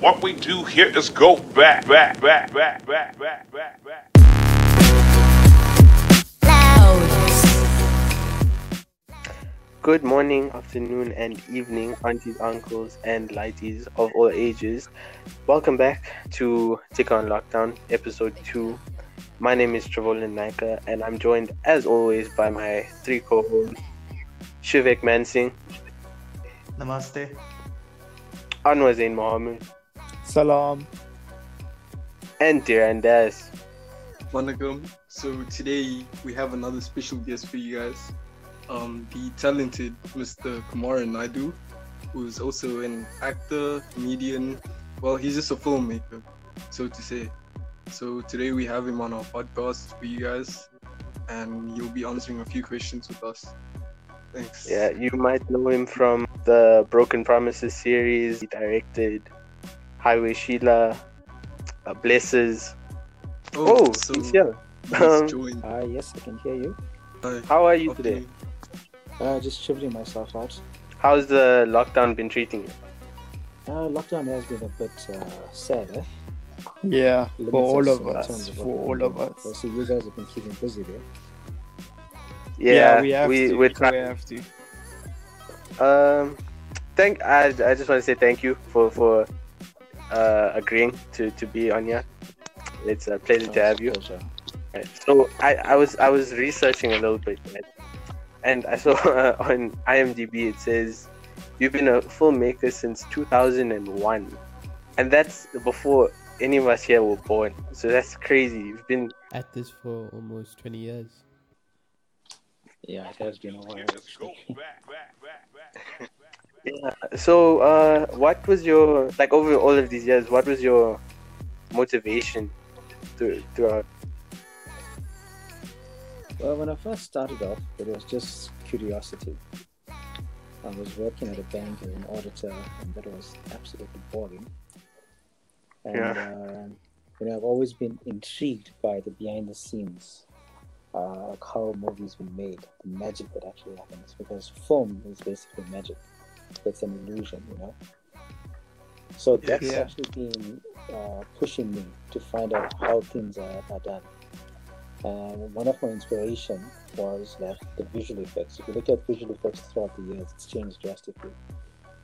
What we do here is go back, back, back, back, back, back, back, back. Good morning, afternoon, and evening, aunties, uncles, and lighties of all ages. Welcome back to Take on Lockdown, episode 2. My name is Travolin Naika, and I'm joined, as always, by my three co hosts Shivek Mansingh, Namaste. Anwar Zain Mohammed, Salam. and Diran Das. Vanakkam. So today we have another special guest for you guys. Um, the talented Mr. Kumar Naidu, who's also an actor, comedian. Well, he's just a filmmaker, so to say. So today we have him on our podcast for you guys, and he'll be answering a few questions with us. Thanks. Yeah, you might know him from the Broken Promises series. He directed Highway Sheila, uh, Blesses. Oh, so he's here. Um. Uh, yes, I can hear you. Hi. How are you Okay. today? Uh, just shivering myself out. How's the lockdown been treating you? Uh, lockdown has been a bit uh, sad, eh? Yeah, Limits for all of in us. terms of what For all of us. I see you guys have been keeping busy there. Yeah, we have we to. we're we have to. Um, thank I I just want to say thank you for for uh agreeing to to be on here. It's a pleasure to have you. Pleasure. Right. So I, I was I was researching a little bit, right? and I saw uh, on IMDb it says you've been a filmmaker since 2001, and that's before any of us here were born. So that's crazy. You've been at this for almost 20 years. Yeah, it has been a while. Yeah. So uh, what was your like over all of these years? What was your motivation to throughout? Well, when I first started off, it was just curiosity. I was working at a bank as an auditor, and that was absolutely boring. And um, you know, I've always been intrigued by the behind the scenes, uh, like how movies been made, the magic that actually happens. Because film is basically magic; it's an illusion, you know. So that's Yeah. actually been uh, pushing me to find out how things are, are done. And one of my inspiration was that the visual effects. If you look at visual effects throughout the years, it's changed drastically.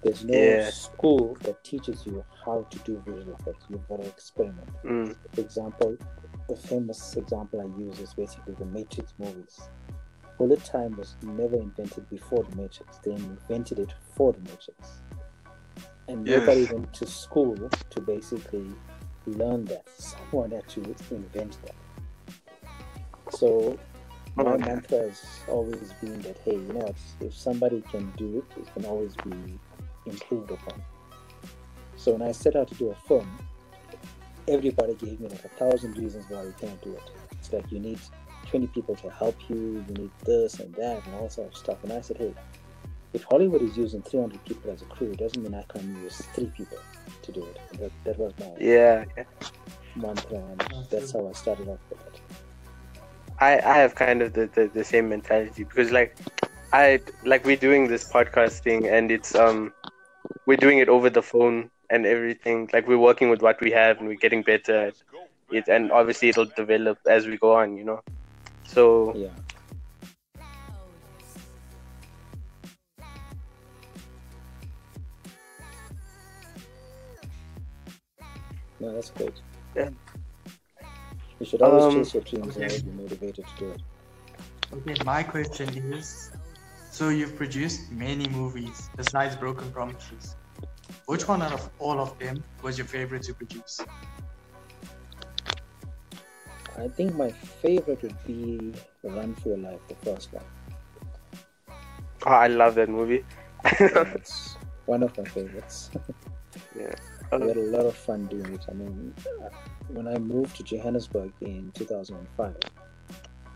There's no Yeah. school that teaches you how to do visual effects. You've got to experiment. Mm, For example, the famous example I use is basically the Matrix movies. Bullet time was never invented before the Matrix. They invented it for the Matrix. And Yes. nobody went to school to basically learn that. Someone had to invent that. So my Oh, yeah. mantra has always been that hey, you know, what, if somebody can do it, it can always be improved upon. So when I set out to do a film, everybody gave me like a thousand reasons why you can't do it. It's like you need 20 people to help you, you need this and that and all sort of stuff. And I said, hey, if Hollywood is using 300 people as a crew, it doesn't mean I can use three people to do it. That, that was my yeah. yeah. mantra, and that's how I started off with it. I, I have kind of the, the, the same mentality because like I like we're doing this podcast thing and it's um we're doing it over the phone and everything like we're working with what we have and we're getting better at it and obviously it'll develop as we go on you know so Yeah. No, that's great. Yeah. You should always Um, chase your dreams and okay. always be motivated to do it. Okay, my question is so you've produced many movies besides Broken Promises. Which one out of all of them was your favorite to produce? I think my favorite would be Run for Your Life, the first one. oh, I love that movie It's one of my favorites. Yeah. we had a lot of fun doing it. I mean, uh, when I moved to Johannesburg in 2005,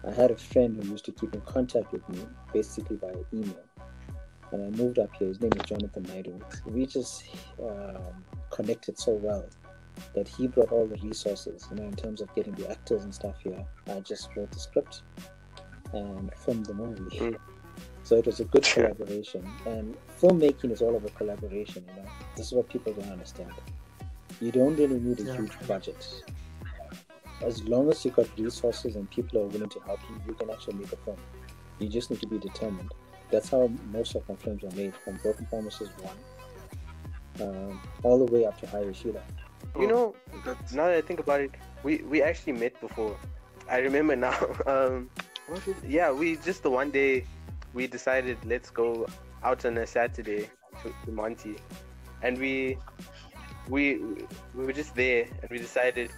I had a friend who used to keep in contact with me basically by email. When I moved up here, his name is Jonathan Naidu. We just um, connected so well that he brought all the resources, you know, in terms of getting the actors and stuff here. I just wrote the script and filmed the movie. Mm. So it was a good collaboration. And filmmaking is all about collaboration, you know. This is what people don't understand. You don't really need a Yeah. huge budget. As long as you got resources and people are willing to help you, you can actually make a film. You just need to be determined. That's how most of my films are made, from Broken Promises 1 um, all the way up to High Sheila. You know, That's, now that I think about it, we we actually met before. I remember now. Um, what? Yeah, we just the one day we decided let's go out on a Saturday to, to Monty, and we we we were just there and we decided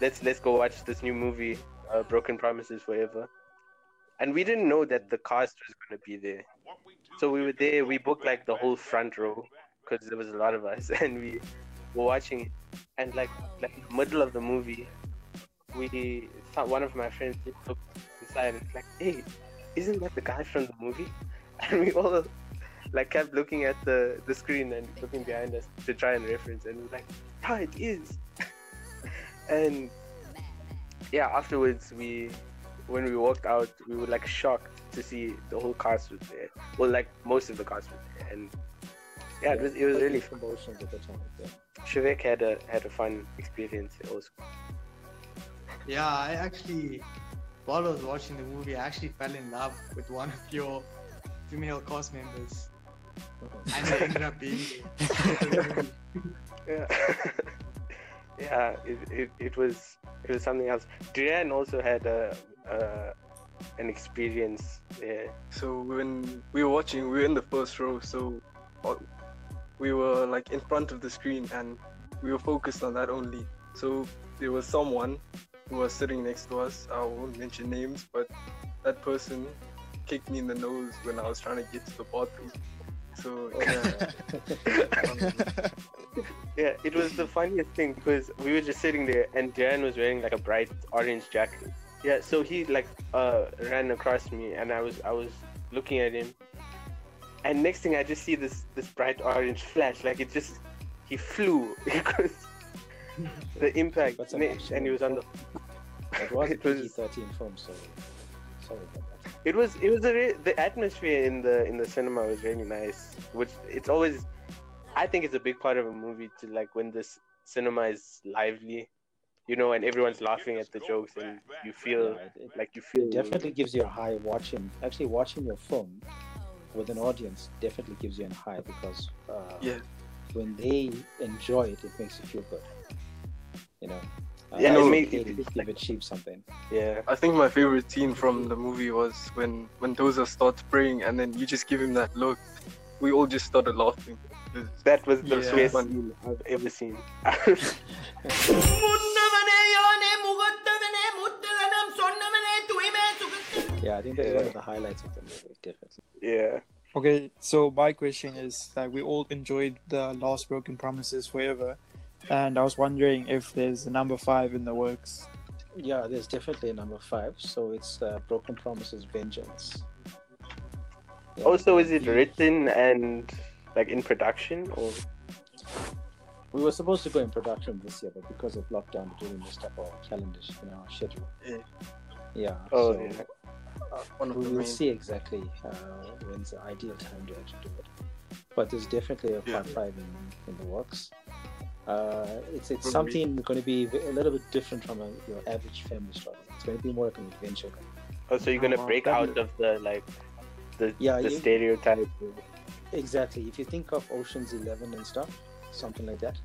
let's let's go watch this new movie, uh, Broken Promises Forever, and we didn't know that the cast was gonna be there. So we were there. We booked like the whole front row because there was a lot of us, and we were watching it. And like like middle of the movie, we one of my friends looked inside and like, "Hey, isn't that the guy from the movie?" And we all like kept looking at the the screen and looking behind us to try and reference, and we were like, "Yeah, it is." and yeah, afterwards we when we walked out, we were like shocked to see the whole cast was there. Well, like most of the cast was there, and yeah, it was it was really mixed emotions at the time. Yeah. Shivek had a had a fun experience also. Yeah, I actually, while I was watching the movie, I actually fell in love with one of your female cast members, and they ended up being. Yeah, yeah, it, it, it was it was something else. Duran also had a, a an experience there. so when we were watching, we were in the first row, so uh, we were like in front of the screen and we were focused on that only. So there was someone who was sitting next to us. I won't mention names, but that person kicked me in the nose when I was trying to get to the bathroom. So yeah, um, Yeah, it was the funniest thing because we were just sitting there and Duran was wearing like a bright orange jacket. Yeah, so he like uh ran across me and I was I was looking at him, and next thing I just see this this bright orange flash like it just he flew because the impact What's an action and he was on the It was a It was- PG-13 film, so sorry about that. it was it was a re- the atmosphere in the in the cinema was really nice which it's always i think it's a big part of a movie to like when this cinema is lively you know and everyone's laughing at the jokes and you feel Yeah, it- it- like you feel It definitely gives you a high watching. Actually, watching your film with an audience definitely gives you a high because uh, yeah. when they enjoy it, it makes you feel good. You know. Uh, Yeah, it it's makes- okay to it's give it cheap something. yeah I think my favorite scene from the movie was when when Doza starts praying and then you just give him that look. We all just started laughing. That was the Yeah. best scene i've ever seen Yeah, I think that's Yeah. one of the highlights of the movie, definitely. yeah Okay, so my question is that we all enjoyed the Lost Broken Promises forever, and I was wondering if there's a number five in the works. Yeah, there's definitely a number five. So it's uh, Broken Promises Vengeance. Yeah, also is it written and like in production or We were supposed to go in production this year, but because of lockdown, we really messed up our calendar, you know, our schedule. Yeah. Yeah. oh so yeah one of we the will main. see exactly uh, when's the ideal time to actually do it. But there's definitely a part Yeah. five in, in the works. Uh, it's it's Will something going to be a little bit different from a, your average family story. It's going to be more like an adventure. oh so you're gonna Oh, break out of the like the, Yeah, the you- stereotype Exactly. If you think of Ocean's Eleven and stuff, something like that.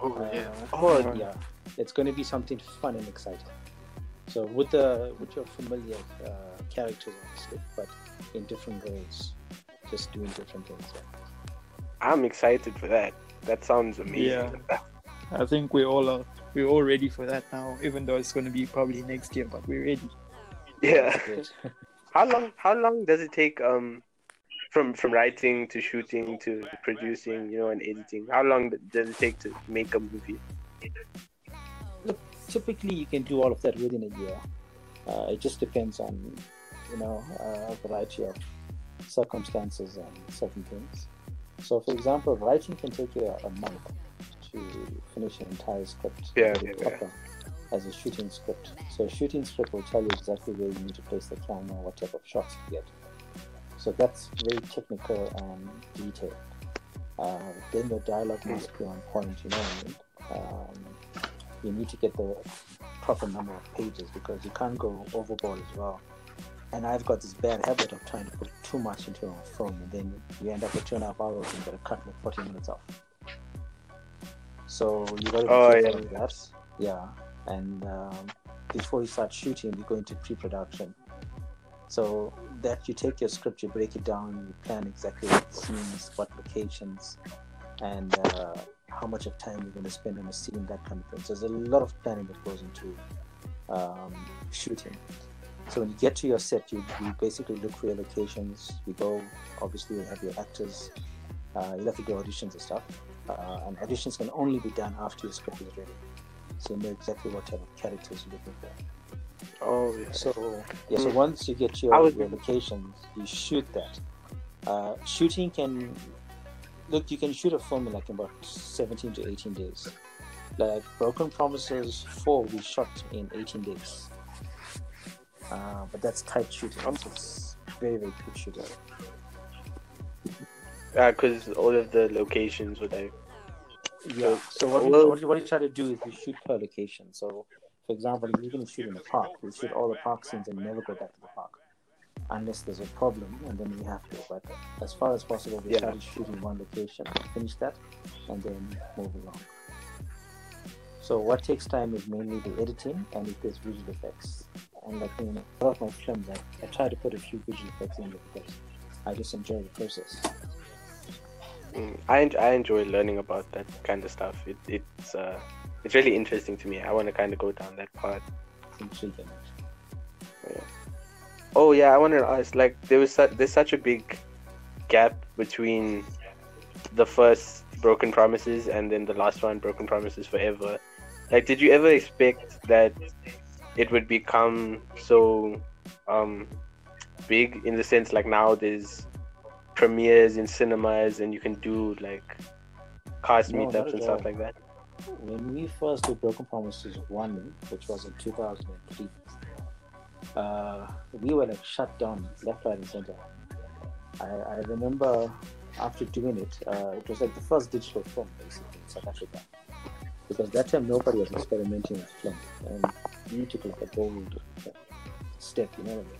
Oh uh, yeah. oh yeah, it's going to be something fun and exciting. So with the with your familiar uh, characters, obviously, but in different roles, just doing different things. i'm excited for that that sounds amazing Yeah. I think we all are we're all ready for that now, even though it's going to be probably next year, but we're ready. yeah How long? How long does it take? Um, from from writing to shooting to producing, you know, and editing. How long does it take to make a movie? Typically, you can do all of that within a year. Uh, it just depends on, you know, a variety of circumstances and certain things. So, for example, writing can take you a, a month to finish an entire script. Yeah, yeah, it yeah. As a shooting script. So, a shooting script will tell you exactly where you need to place the camera, what type of shots to get. So, that's very technical and detailed. Uh, then the dialogue must be on point, you know what I mean? um, you need to get the proper number of pages because you can't go overboard as well. And I've got this bad habit of trying to put too much into a film, and then you end up with two and a half hours and gotta cut like 40 minutes off. So you gotta be Oh, careful yeah. with that. Yeah. And um, before you start shooting, you go into pre-production. So that you take your script, you break it down, you plan exactly what scenes, what locations, and uh, how much of time you're going to spend on a scene, that kind of thing. So there's a lot of planning that goes into um, shooting. So when you get to your set, you, you basically look for your locations. You go, obviously, you have your actors. Uh, you have to do auditions and stuff. Uh, and auditions can only be done after your script is ready. So you know exactly what type of characters you're looking for. Oh, yeah. So yeah, so Mm. once you get your, your locations, you shoot that. Uh, shooting can look. You can shoot a film in like about seventeen to eighteen days. Like Broken Promises four, we shot in eighteen days. Uh, but that's tight shooting. Um, so it's very very quick shooting. because all of the locations were there. Yeah. So what, we, what, you- what you try to do is we shoot per location. So, for example, if you're going to shoot in a park, we shoot all the park scenes and never go back to the park, unless there's a problem, and then we have to. But as far as possible, we Yeah. try to shoot in one location, finish that, and then move along. So what takes time is mainly the editing and if there's visual effects. And like in a lot of my films, I, I try to put a few visual effects in because I just enjoy the process. Mm, I en- I enjoy learning about that kind of stuff. It, it's uh, it's really interesting to me. I want to kind of go down that path. Intriguing. Oh yeah, I wanted to ask. Like, there was su- there's such a big gap between the first Broken Promises and then the last one, Broken Promises Forever. Like, did you ever expect that it would become so um big in the sense like now there's premieres in cinemas and you can do like cast No, meetups and stuff like that? when we first did Broken Promises 1, which was in 2003, uh, we were like shut down left, right, and center. I, I remember after doing it, uh, it was like the first digital film basically in South Africa. Because that time nobody was experimenting with film, and we took like a bold step, you know what I mean?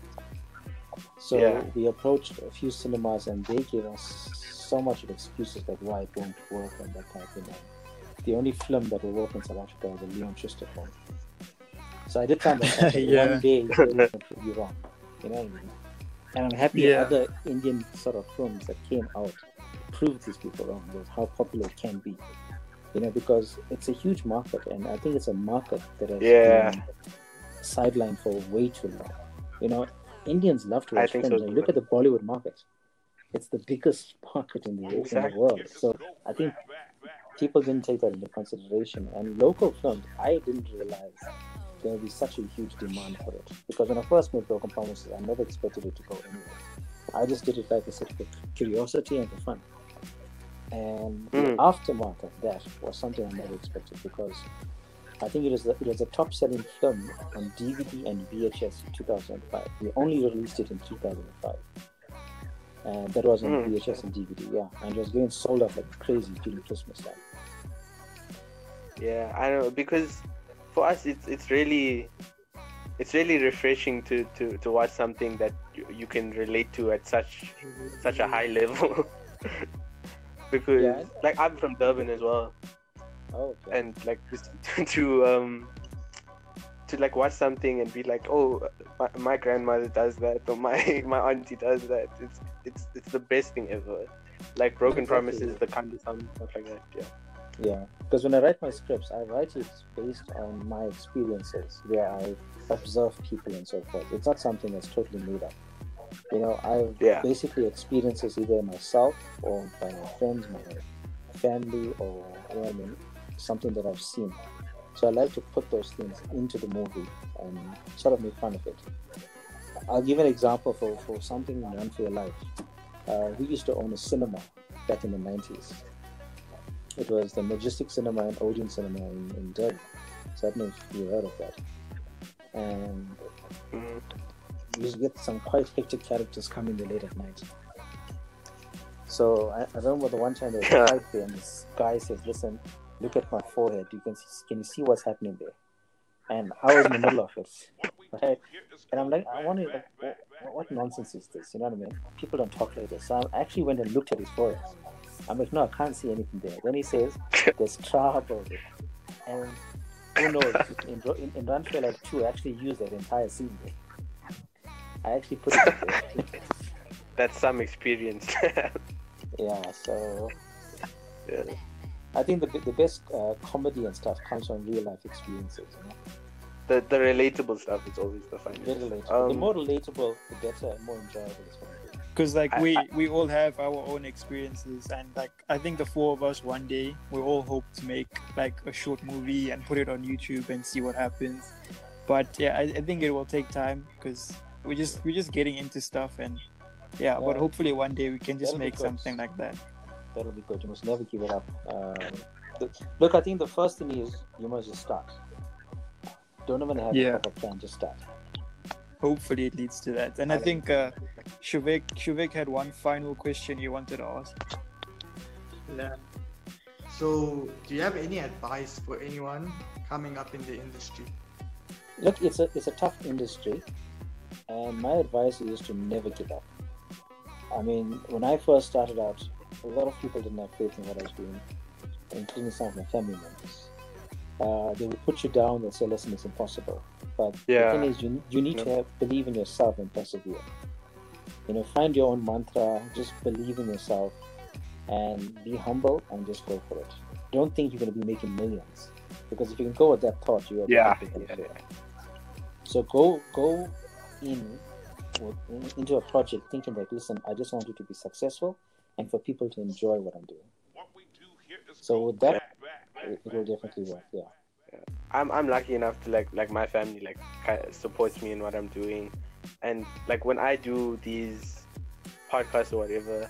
So Yeah. we approached a few cinemas, and they gave us so much of excuses like why it won't work and that kind of thing. And the only film that will work in South Africa was a Leon Schuster film. So I did find that out, Yeah. one day they would wrong. You know what I mean? And I'm happy Yeah. other Indian sort of films that came out proved these people wrong with how popular it can be. You know, because it's a huge market, and I think it's a market that has Yeah. been sidelined for way too long. You know, Indians love to watch think films. so and look at the Bollywood market; it's the biggest market in the, in the world. So I think people didn't take that into consideration. And local films, I didn't realize there will be such a huge demand for it. Because when I first made Broken Promises, I never expected it to go anywhere. I just did it like I said for curiosity and for fun. And the Mm. aftermath of that was something I never expected because I think it was the, it was a top selling film on DVD and VHS in 2005. We only released it in 2005. And that was on Mm. VHS and DVD, yeah. And it was getting sold out like crazy during Christmas time. Yeah, I know because for us it's it's really it's really refreshing to to to watch something that you, you can relate to at such such a high level. because Yeah. like I'm from Durban as well, Oh, okay. and like just to um to like watch something and be like, oh, my, my grandmother does that or my my auntie does that. It's it's it's the best thing ever. Like Broken. Promises, the kind of stuff like that. Yeah. Yeah, because when I write my scripts, I write it based on my experiences, where I observe people and so forth. It's not something that's totally made up. You know, I've Yeah. basically experiences either myself or by my friends, my family, or you know I mean, something that I've seen. So I like to put those things into the movie and sort of make fun of it. I'll give an example for, for something Run for Your Life. Uh, we used to own a cinema back in the 90s. It was the Majestic Cinema and Odeon Cinema in, in. So I don't know if you heard of that. And Mhm. you get some quite hectic characters coming there late at night. So I, I remember the one time there was a fight there, and this guy says, "Listen, look at my forehead. You can see, can you see what's happening there? And I was in the middle of it, right? And I'm like, I wonder, like, what, what nonsense is this? You know what I mean? People don't talk like this. So I actually went and looked at his forehead. I'm like, no, I can't see anything there. Then he says, there's trouble there. And who knows? In, in, in Run for like 2, I actually used that entire scene there. I actually put it there. That's some experience. yeah, so yeah. I think the, the best uh, comedy and stuff comes from real life experiences. You know? The the relatable stuff is always the funniest. the Um, more relatable, the better and more enjoyable to be. Because like I- we I- we all have our own experiences and like i think the four of us one day we all hope to make like a short movie and put it on youtube and see what happens but yeah i, I think it will take time because we're just we're just getting into stuff and yeah, but hopefully one day we can just make something like that That'll be good. You must never give it up. Um, look, I think the first thing is you must just start. Don't even have Yeah. a plan, just start. Hopefully it leads to that and i think uh Shivek, Shivek had one final question you wanted to ask Yeah. So, do you have any advice for anyone coming up in the industry? Look, it's a it's a tough industry, and my advice is to never give up. I mean, when I first started out, a lot of people didn't have faith in what I was doing, including some of my family members. Uh, they would put you down. They'll say, "Listen, it's impossible." But Yeah. the thing is, you, you need to have, believe in yourself and persevere. You know, find your own mantra. Just believe in yourself, and be humble and just go for it. Don't think you're going to be making millions, because if you can go with that thought, you are Yeah, definitely yeah, gonna fail. So go go in in- into a project thinking that listen, I just want you to be successful and for people to enjoy what I'm doing. So with that, it, it will definitely work. Yeah. I'm I'm lucky enough to like like my family like supports me in what I'm doing, and like when I do these podcasts or whatever,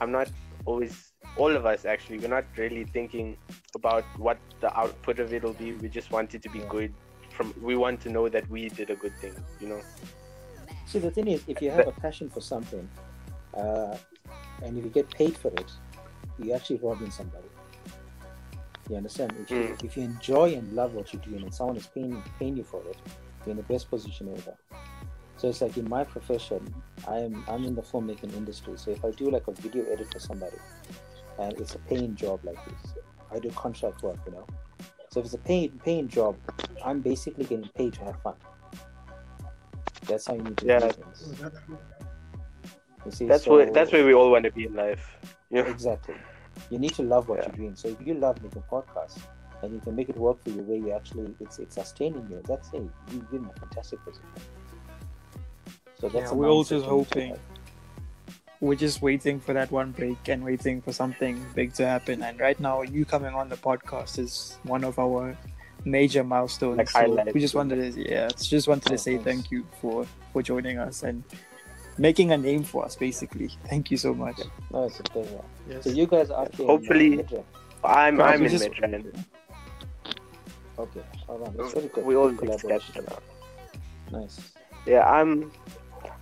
I'm not always all of us actually we're not really thinking about what the output of it will be. We just want it to be Yeah. good. From we want to know that we did a good thing, you know. See, the thing is, if you have a passion for something, uh, and if you get paid for it, you're actually robbing somebody. You understand? If you mm. if you enjoy and love what you're doing, and someone is paying paying you for it, you're in the best position ever. So it's like in my profession, I'm I'm in the filmmaking industry. So if I do like a video edit for somebody, and it's a paying job like this, I do contract work, you know. So if it's a paying paying job, I'm basically getting paid to have fun. That's how you need to Yeah. do things. Oh, you see, That's so- where that's where we all want to be in life. You know? Exactly. You need to love what Yeah. you're doing. So if you love making podcasts and you can make it work for you where you actually it's it's sustaining you, that's it. you- you're in a fantastic position. So that's Yeah, we're all just you need to hoping. we're just waiting for that one break and waiting for something big to happen. And right now, you coming on the podcast is one of our major milestones. Like so we just wanted to, yeah, just wanted to Oh, say thank you for for joining us and making a name for us. Basically, thank you so much. No, it's a pleasure. Yes. So you guys are up here. in, uh, Hopefully- Midrand. I'm Guys, I'm we in just- Midrand. Okay. All right. That's very good. We all Good get collaboration. scattered. Nice. Yeah, I'm.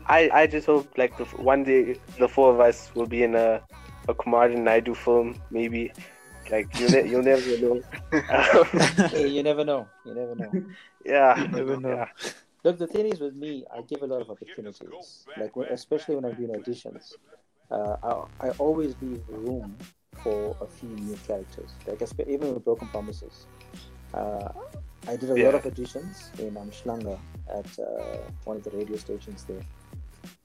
I I just hope like the, one day the four of us will be in a a Kumar and Naidu film, maybe. Like you ne- you'll never know. Hey, you never know. You never know. yeah, You never know. yeah. Look, the thing is with me, I give a lot of opportunities. Like, when, especially when I'm doing auditions, uh, I, I always leave room for a few new characters. Like, even with Broken Promises, uh, I did a lot of auditions in Schlanger at uh, one of the radio stations there,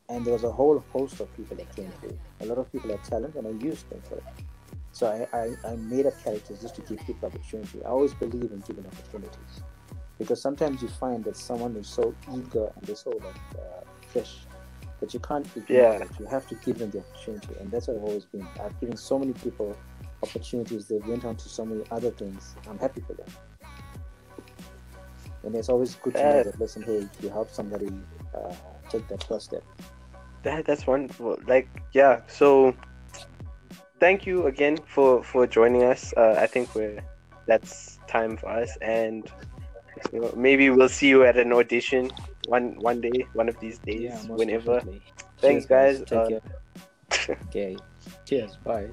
and there was a whole host of people that came through. A lot of people had talent, and I used them for it. So I, I, I made up characters just to give people opportunity. I always believe in giving opportunities because sometimes you find that someone is so eager and they're so like uh, fresh that you can't ignore Yeah. it. You have to give them the opportunity, and that's what I've always been. I've given so many people opportunities. They went on to so many other things. I'm happy for them, and it's always good to know that. Listen, hey, you help somebody uh, take that first step. That that's wonderful. Like yeah. So thank you again for for joining us. Uh, I think we're that's time for us, and you know, maybe we'll see you at an audition one one day, one of these days, most whenever. definitely. Thanks, Cheers, guys. Take Uh, care. okay. Cheers. Bye.